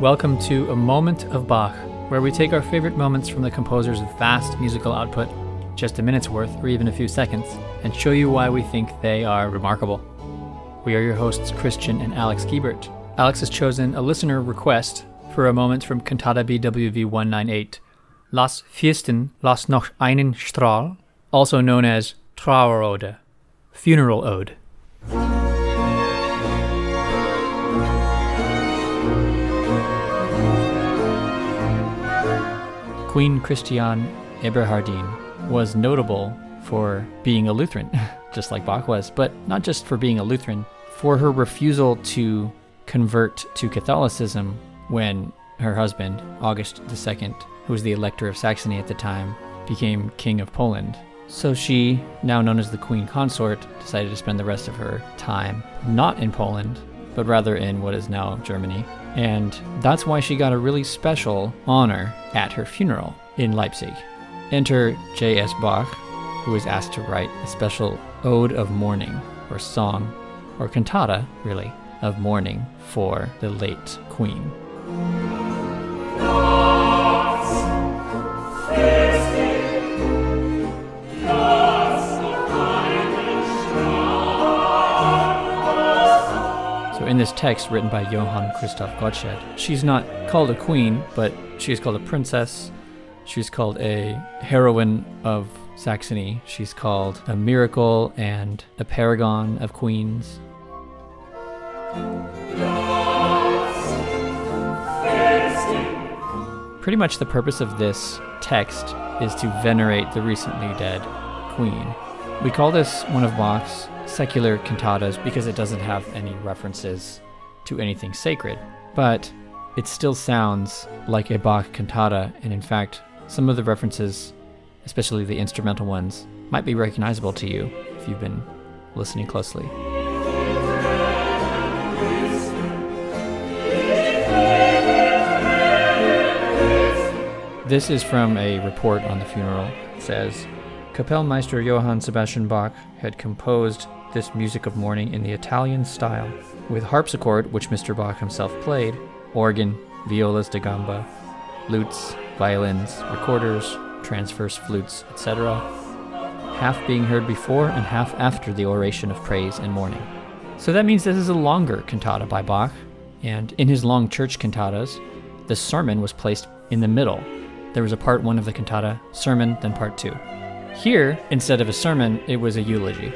Welcome to A Moment of Bach, where we take our favorite moments from the composer's vast musical output, just a minute's worth or even a few seconds, and show you why we think they are remarkable. We are your hosts, Christian and Alex Giebert. Alex has chosen a listener request for a moment from Cantata BWV 198, Laß Fürstin laß noch einen Strahl, also known as Trauerode, Funeral Ode. Queen Christiane Eberhardine was notable for being a Lutheran, just like Bach was, but not just for being a Lutheran, for her refusal to convert to Catholicism when her husband, August II, who was the Elector of Saxony at the time, became King of Poland. So she, now known as the Queen Consort, decided to spend the rest of her time not in Poland, but rather in what is now Germany, and that's why she got a really special honor at her funeral in Leipzig. Enter J.S. Bach, who was asked to write a special ode of mourning, or song, or cantata, really, of mourning for the late queen. In this text written by Johann Christoph Gottsched, she's not called a queen, but she's called a princess. She's called a heroine of Saxony. She's called a miracle and a paragon of queens. Pretty much the purpose of this text is to venerate the recently dead queen. We call this one of Bach's secular cantatas because it doesn't have any references to anything sacred. But it still sounds like a Bach cantata, and in fact, some of the references, especially the instrumental ones, might be recognizable to you if you've been listening closely. This is from a report on the funeral. It says Kapellmeister Johann Sebastian Bach had composed this music of mourning in the Italian style, with harpsichord, which Mr. Bach himself played, organ, violas da gamba, lutes, violins, recorders, transverse flutes, etc., half being heard before and half after the oration of praise and mourning. So that means this is a longer cantata by Bach, and in his long church cantatas, the sermon was placed in the middle. There was a part one of the cantata, sermon, then part two. Here, instead of a sermon, it was a eulogy.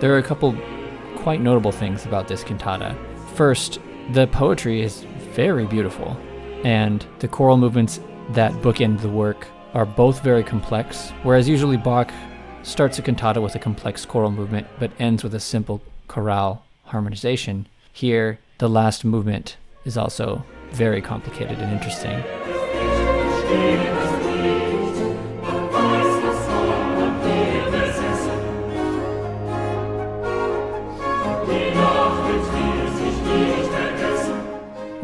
There are a couple quite notable things about this cantata. First, the poetry is very beautiful, and the choral movements that bookend the work are both very complex, whereas usually Bach starts a cantata with a complex choral movement but ends with a simple chorale harmonization. Here, the last movement is also very complicated and interesting.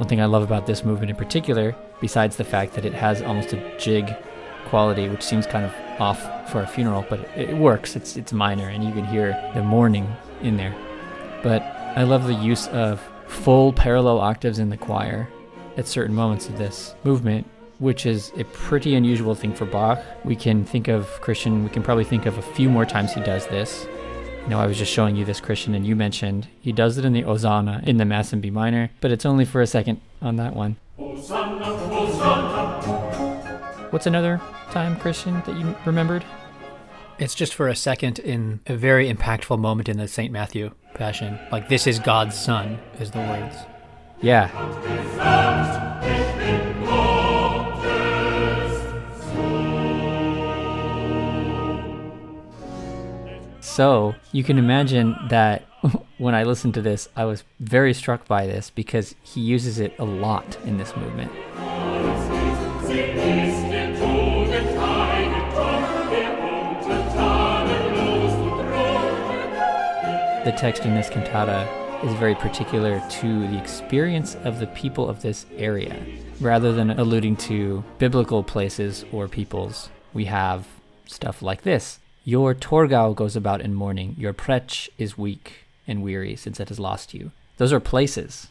One thing I love about this movement in particular, besides the fact that it has almost a jig quality, which seems kind of off for a funeral, but it, it works. It's it's minor, and you can hear the mourning in there. But I love the use of full parallel octaves in the choir at certain moments of this movement, which is a pretty unusual thing for Bach. We can think of Christian, we can probably think of a few more times he does this. You know, I was just showing you this Christian, and you mentioned he does it in the Hosanna in the Mass in B minor, but it's only for a second on that one. Hosanna, Hosanna. What's another time, Christian, that you remembered? It's just for a second in a very impactful moment in the St. Matthew Passion. Like, this is God's Son, is the words. Yeah. So you can imagine that when I listened to this, I was very struck by this because he uses it a lot in this movement. The text in this cantata is very particular to the experience of the people of this area. Rather than alluding to biblical places or peoples, we have stuff like this your Torgau goes about in mourning, your Pretzsch is weak. and weary since it has lost you. Those are places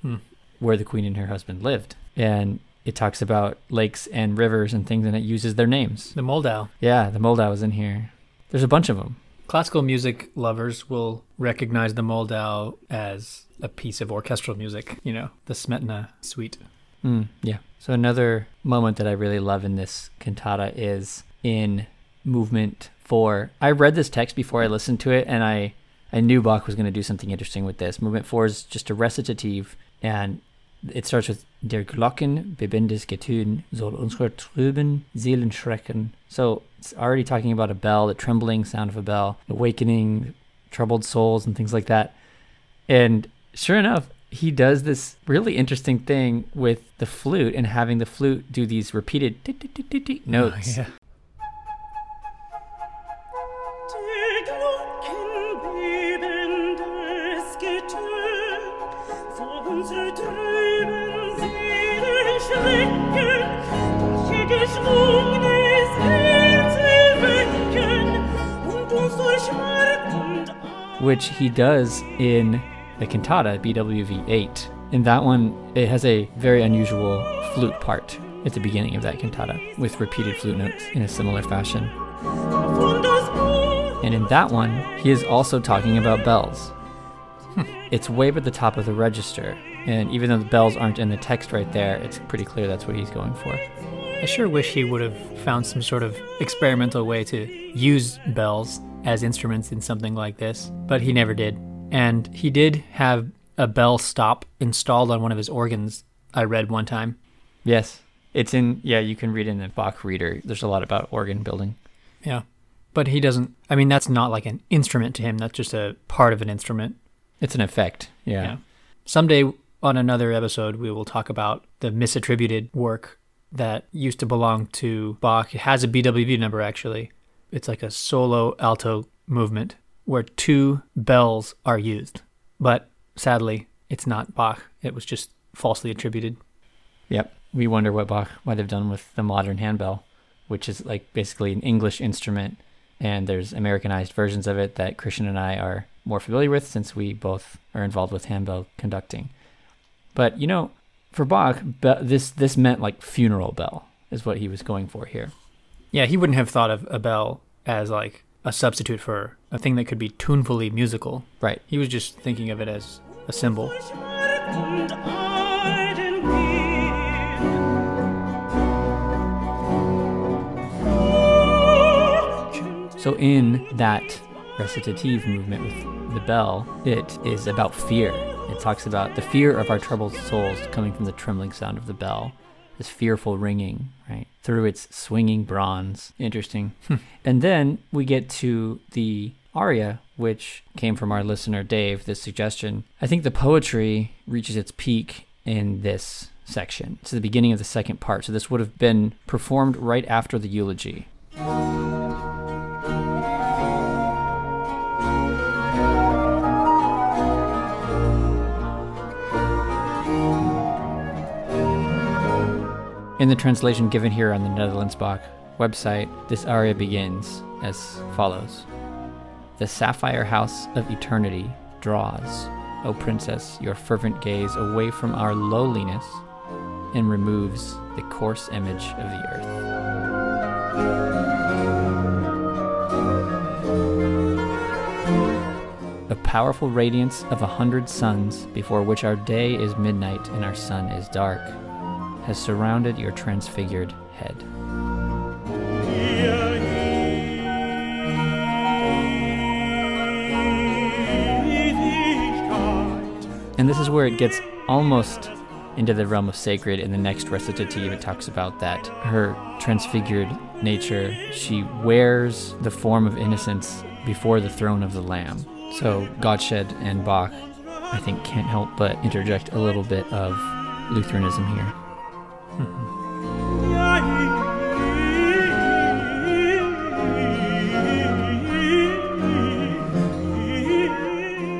Hmm. where the queen and her husband lived. And it talks about lakes and rivers and things, and it uses their names. The Moldau. Yeah, the Moldau is in here. There's a bunch of them. Classical music lovers will recognize the Moldau as a piece of orchestral music, you know, the Smetana suite. Mm, yeah. So another moment that I really love in this cantata is in movement four. I read this text before I listened to it, and I I knew Bach was going to do something interesting with this. Movement four is just a recitative, and it starts with Der Glocken bebendes Getön soll unsere trüben Seelen schrecken. So it's already talking about a bell, the trembling sound of a bell, awakening troubled souls and things like that. And sure enough, he does this really interesting thing with the flute and having the flute do these repeated tit oh, notes. Oh, yeah. Which he does in the cantata BWV 8. In that one, it has a very unusual flute part at the beginning of that cantata with repeated flute notes in a similar fashion. von das Buch And in that one, he is also talking about bells. it's way at the top of the register, and even though the bells aren't in the text right there, it's pretty clear that's what he's going for. I sure wish he would have found some sort of experimental way to use bells as instruments in something like this, but he never did. And he did have a bell stop installed on one of his organs, I read one time. Yes, it's in, yeah, you can read in the Bach reader. There's a lot about organ building. Yeah. But he doesn't, I mean, that's not like an instrument to him, that's just a part of an instrument. It's an effect, yeah. Yeah. Someday on another episode, we will talk about the misattributed work that used to belong to Bach. It has a BWV number, actually. It's like a solo alto movement where two bells are used. But sadly, it's not Bach. It was just falsely attributed. Yep. We wonder what Bach might have done with the modern handbell, which is like basically an English instrument, and there's Americanized versions of it that Christian and I are more familiar with since we both are involved with handbell conducting. But you know, for Bach, be- this this meant like funeral bell is what he was going for here. Yeah, he wouldn't have thought of a bell as like a substitute for a thing that could be tunefully musical. Right. He was just thinking of it as a symbol. Schmerz und Eiden wir. So in that recitative movement with the bell, it is about fear. It talks about the fear of our troubled souls coming from the trembling sound of the bell, this fearful ringing, right, through its swinging bronze. Interesting. and then we get to the aria, which came from our listener Dave, this suggestion. I think the poetry reaches its peak in this section. It's the beginning of the second part. So this would have been performed right after the eulogy. In the translation given here on the Netherlands Bach website, this aria begins as follows The sapphire house of eternity draws, O princess, your fervent gaze away from our lowliness and removes the coarse image of the earth. The powerful radiance of a hundred suns, before which our day is midnight and our sun is dark, has surrounded your transfigured head. And this is where it gets almost into the realm of sacred. In the next recitative, it talks about that her transfigured nature, she wears the form of innocence before the throne of the Lamb. So Gottsched and Bach, I think, can't help but interject a little bit of Lutheranism here.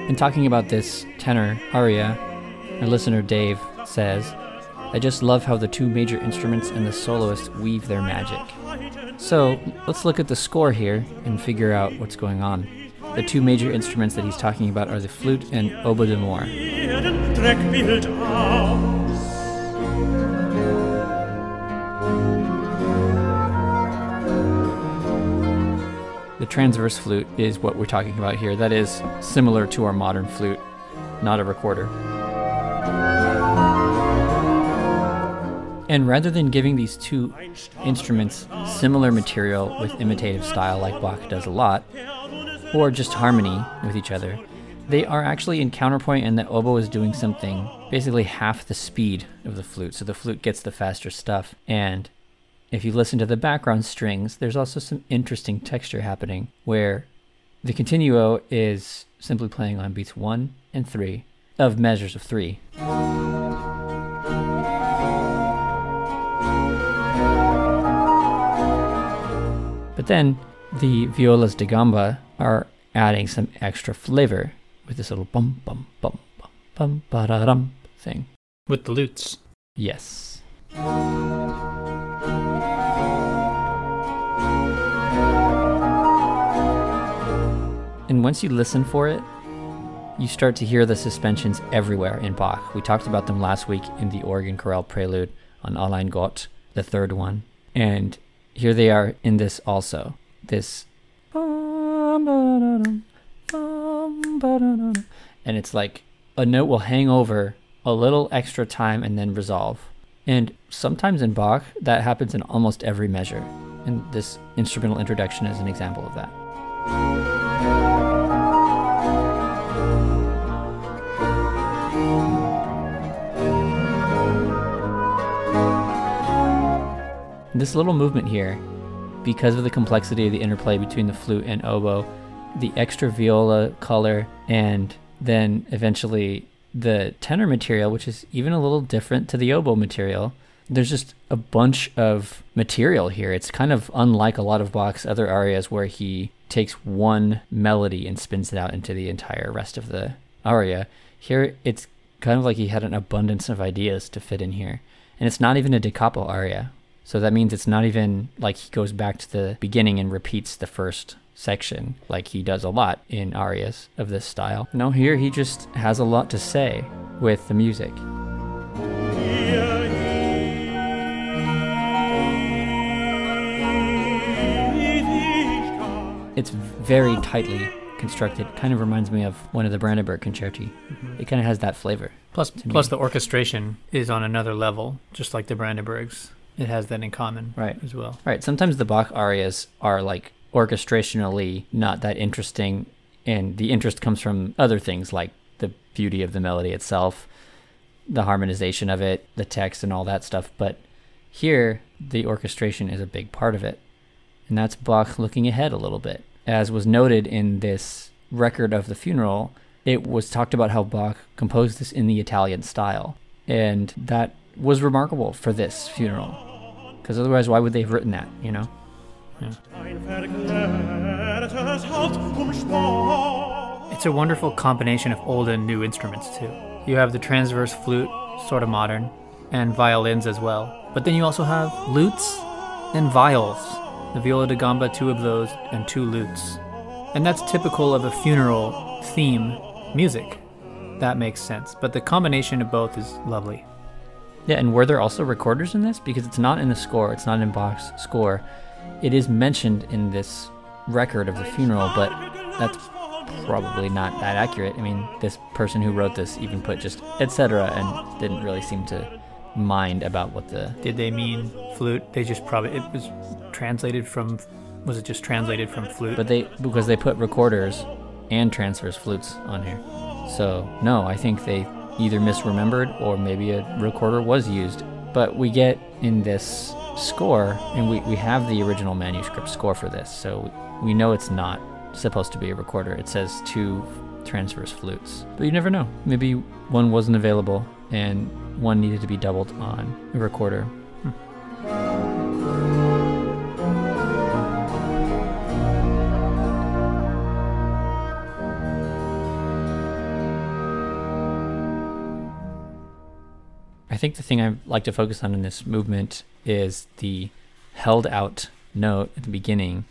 In talking about this tenor aria, our listener Dave says, I just love how the two major instruments and the soloist weave their magic. So let's look at the score here and figure out what's going on. The two major instruments that he's talking about are the flute and oboe d'amore. Erden transverse flute is what we're talking about here. That is similar to our modern flute, not a recorder. And rather than giving these two instruments similar material with imitative style like Bach does a lot, or just harmony with each other, they are actually in counterpoint and the oboe is doing something basically half the speed of the flute. So the flute gets the faster stuff and if you listen to the background strings, there's also some interesting texture happening where the continuo is simply playing on beats one and three of measures of three. But then the violas da gamba are adding some extra flavor with this little bum bum bum bum bum ba da dum thing. With the lutes. Yes. And once you listen for it, you start to hear the suspensions everywhere in Bach. We talked about them last week in the organ chorale prelude on Allein Gott, the third one. And here they are in this also. This and it's like a note will hang over a little extra time and then resolve. And sometimes in Bach, that happens in almost every measure. And this instrumental introduction is an example of that. This little movement here, because of the complexity of the interplay between the flute and oboe, the extra viola color, and then eventually the tenor material, which is even a little different to the oboe material. There's just a bunch of material here. It's kind of unlike a lot of Bach's other arias where he takes one melody and spins it out into the entire rest of the aria. Here, it's kind of like he had an abundance of ideas to fit in here. And it's not even a da capo aria. So that means it's not even like he goes back to the beginning and repeats the first section like he does a lot in arias of this style. No, here he just has a lot to say with the music. It's very tightly constructed. Kind of reminds me of one of the Brandenburg concerti. Mm-hmm. It kind of has that flavor. Plus, plus the orchestration is on another level, just like the Brandenburgs. It has that in common Right. as well. Right. Sometimes the Bach arias are like orchestrationally not that interesting, and the interest comes from other things like the beauty of the melody itself, the harmonization of it, the text, and all that stuff. But here, the orchestration is a big part of it. And that's Bach looking ahead a little bit. As was noted in this record of the funeral, it was talked about how Bach composed this in the Italian style. And that was remarkable for this funeral. Because otherwise, why would they have written that, you know? Umspannt. It's a wonderful combination of old and new instruments, too. You have the transverse flute, sort of modern, and violins as well. But then you also have lutes and viols. The viola da gamba, two of those, and two lutes. And that's typical of a funeral theme music. That makes sense. But the combination of both is lovely. Yeah, and were there also recorders in this? Because it's not in the score, it's not in Bach's score. It is mentioned in this record of the funeral, but that's probably not that accurate. I mean, this person who wrote this even put just etc. and didn't really seem to mind about what the. Did they mean flute? They just probably it was translated from was it just translated from flute? But they because they put recorders and transverse flutes on here. So no, I think they either misremembered or maybe a recorder was used. But we get in this score, and we, we have the original manuscript score for this, so we know it's not supposed to be a recorder. It says two transverse flutes. But you never know. Maybe one wasn't available and one needed to be doubled on a recorder. I think the thing I like to focus on in this movement is the held out note at the beginning.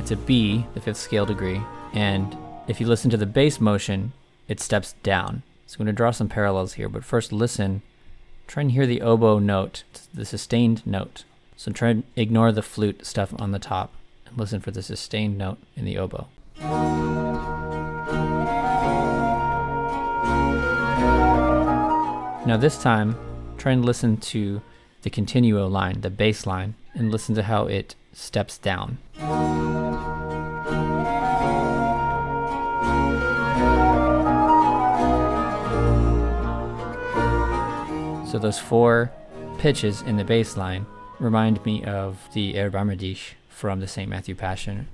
It's a B, the fifth scale degree, and if you listen to the bass motion, it steps down. So I'm going to draw some parallels here, but first listen. Try and hear the oboe note, the sustained note. So try and ignore the flute stuff on the top and listen for the sustained note in the oboe. Now this time, try and listen to the continuo line, the bass line, and listen to how it steps down. So those four pitches in the bass line remind me of the Erbarme dich from the St. Matthew Passion.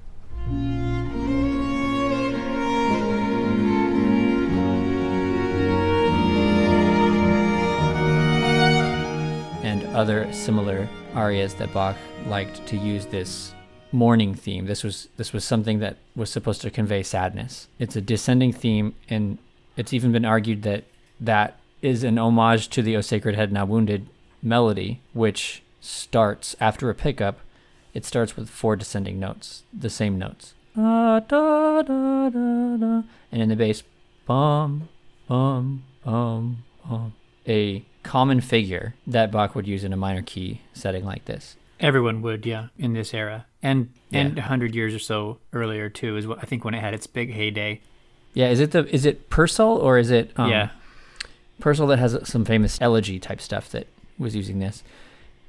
Other similar arias that Bach liked to use this mourning theme. This was this was something that was supposed to convey sadness. It's a descending theme, and it's even been argued that that is an homage to the O Sacred Head Now Wounded melody, which starts after a pickup. It starts with four descending notes, the same notes. Ah, da, da, da, da. And in the bass, bum, bum, bum, bum. A common figure that Bach would use in a minor key setting like this. Everyone would, yeah, in this era, and and Yeah. a hundred years or so earlier too is what I think when it had its big heyday. Yeah, is it the is it Purcell or is it um, yeah, Purcell that has some famous elegy type stuff that was using this.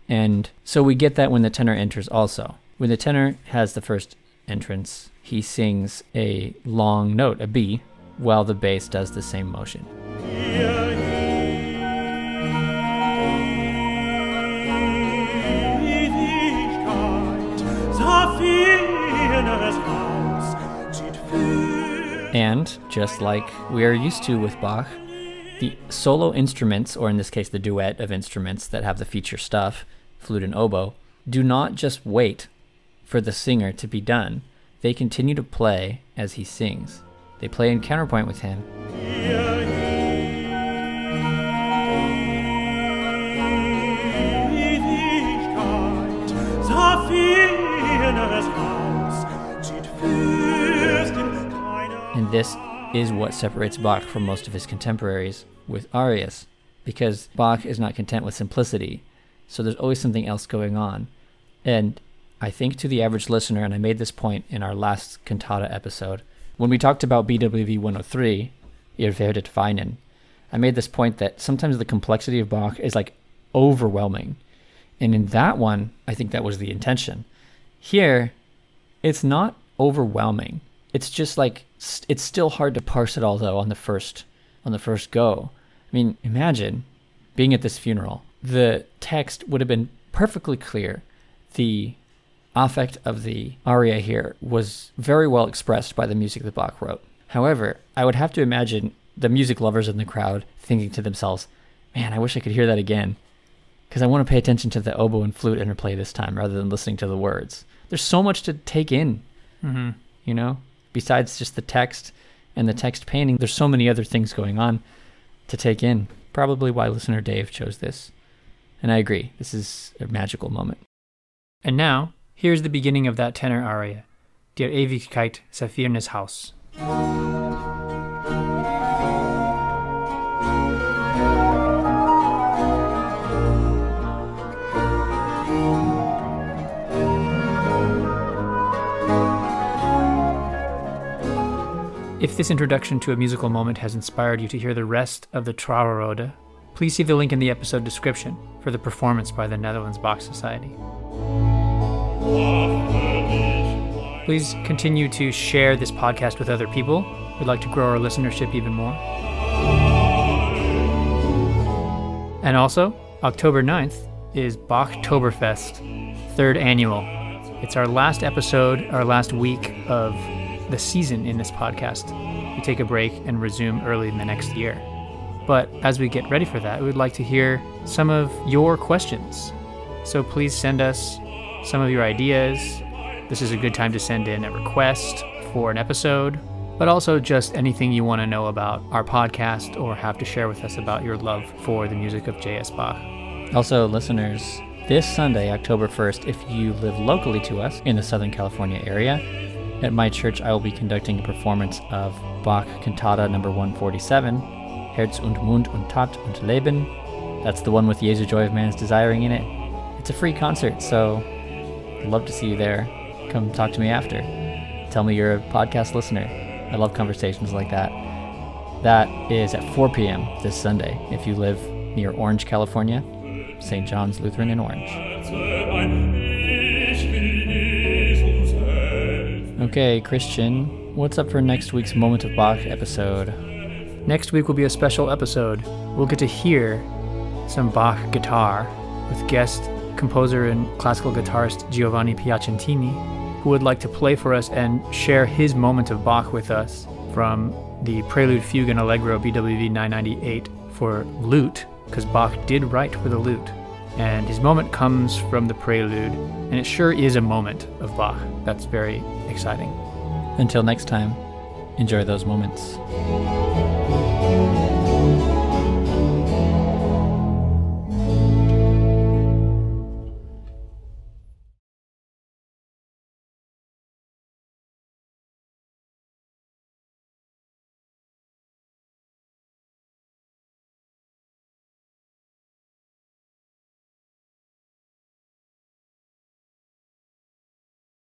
And so we get that when the tenor enters also. When the tenor has the first entrance, he sings a long note, a B, while the bass does the same motion. And just like we are used to with Bach, the solo instruments, or in this case the duet of instruments that have the feature stuff, flute and oboe, do not just wait for the singer to be done. They continue to play as he sings. They play in counterpoint with him, this is what separates Bach from most of his contemporaries with arias, because Bach is not content with simplicity, so there's always something else going on. And I think to the average listener, and I made this point in our last cantata episode, when we talked about BWV 103, Ihr werdet I made this point that sometimes the complexity of Bach is like overwhelming. And in that one, I think that was the intention. Here, it's not overwhelming. It's just like it's still hard to parse it all though on the first on the first go. I mean, imagine being at this funeral. The text would have been perfectly clear. The affect of the aria here was very well expressed by the music that Bach wrote. However, I would have to imagine the music lovers in the crowd thinking to themselves, "Man, I wish I could hear that again." because I want to pay attention to the oboe and flute interplay this time rather than listening to the words. There's so much to take in, hmm you know, besides just the text and the text painting. There's so many other things going on to take in. Probably why listener Dave chose this. And I agree, this is a magical moment. And now here's the beginning of that tenor aria, Der Ewigkeit Saphirnes Haus. If this introduction to a musical moment has inspired you to hear the rest of the Trauerode, please see the link in the episode description for the performance by the Netherlands Bach Society. Please continue to share this podcast with other people. We'd like to grow our listenership even more. And also, October 9th is Bachtoberfest, third annual. It's our last episode, our last week of the season in this podcast. We take a break and resume early in the next year. But as we get ready for that, we would like to hear some of your questions. So please send us some of your ideas. This is a good time to send in a request for an episode, but also just anything you want to know about our podcast or have to share with us about your love for the music of J.S. Bach. Also, listeners, this Sunday, October 1st, if you live locally to us in the Southern California area, At my church, I will be conducting a performance of Bach Cantata number 147, Herz und Mund und Tat und Leben. That's the one with Jesu Joy of Man's Desiring in it. It's a free concert, so I'd love to see you there. Come talk to me after. Tell me you're a podcast listener. I love conversations like that. That is at 4 p.m. this Sunday if you live near Orange, California, St. John's Lutheran in Orange. Okay, Christian, what's up for next week's Moment of Bach episode? Next week will be a special episode. We'll get to hear some Bach guitar with guest composer and classical guitarist Giovanni Piacentini, who would like to play for us and share his moment of Bach with us from the Prelude Fugue and Allegro BWV 998 for lute, because Bach did write for the lute. And his moment comes from the prelude, and it sure is a moment of Bach. That's very exciting. Until next time, enjoy those moments.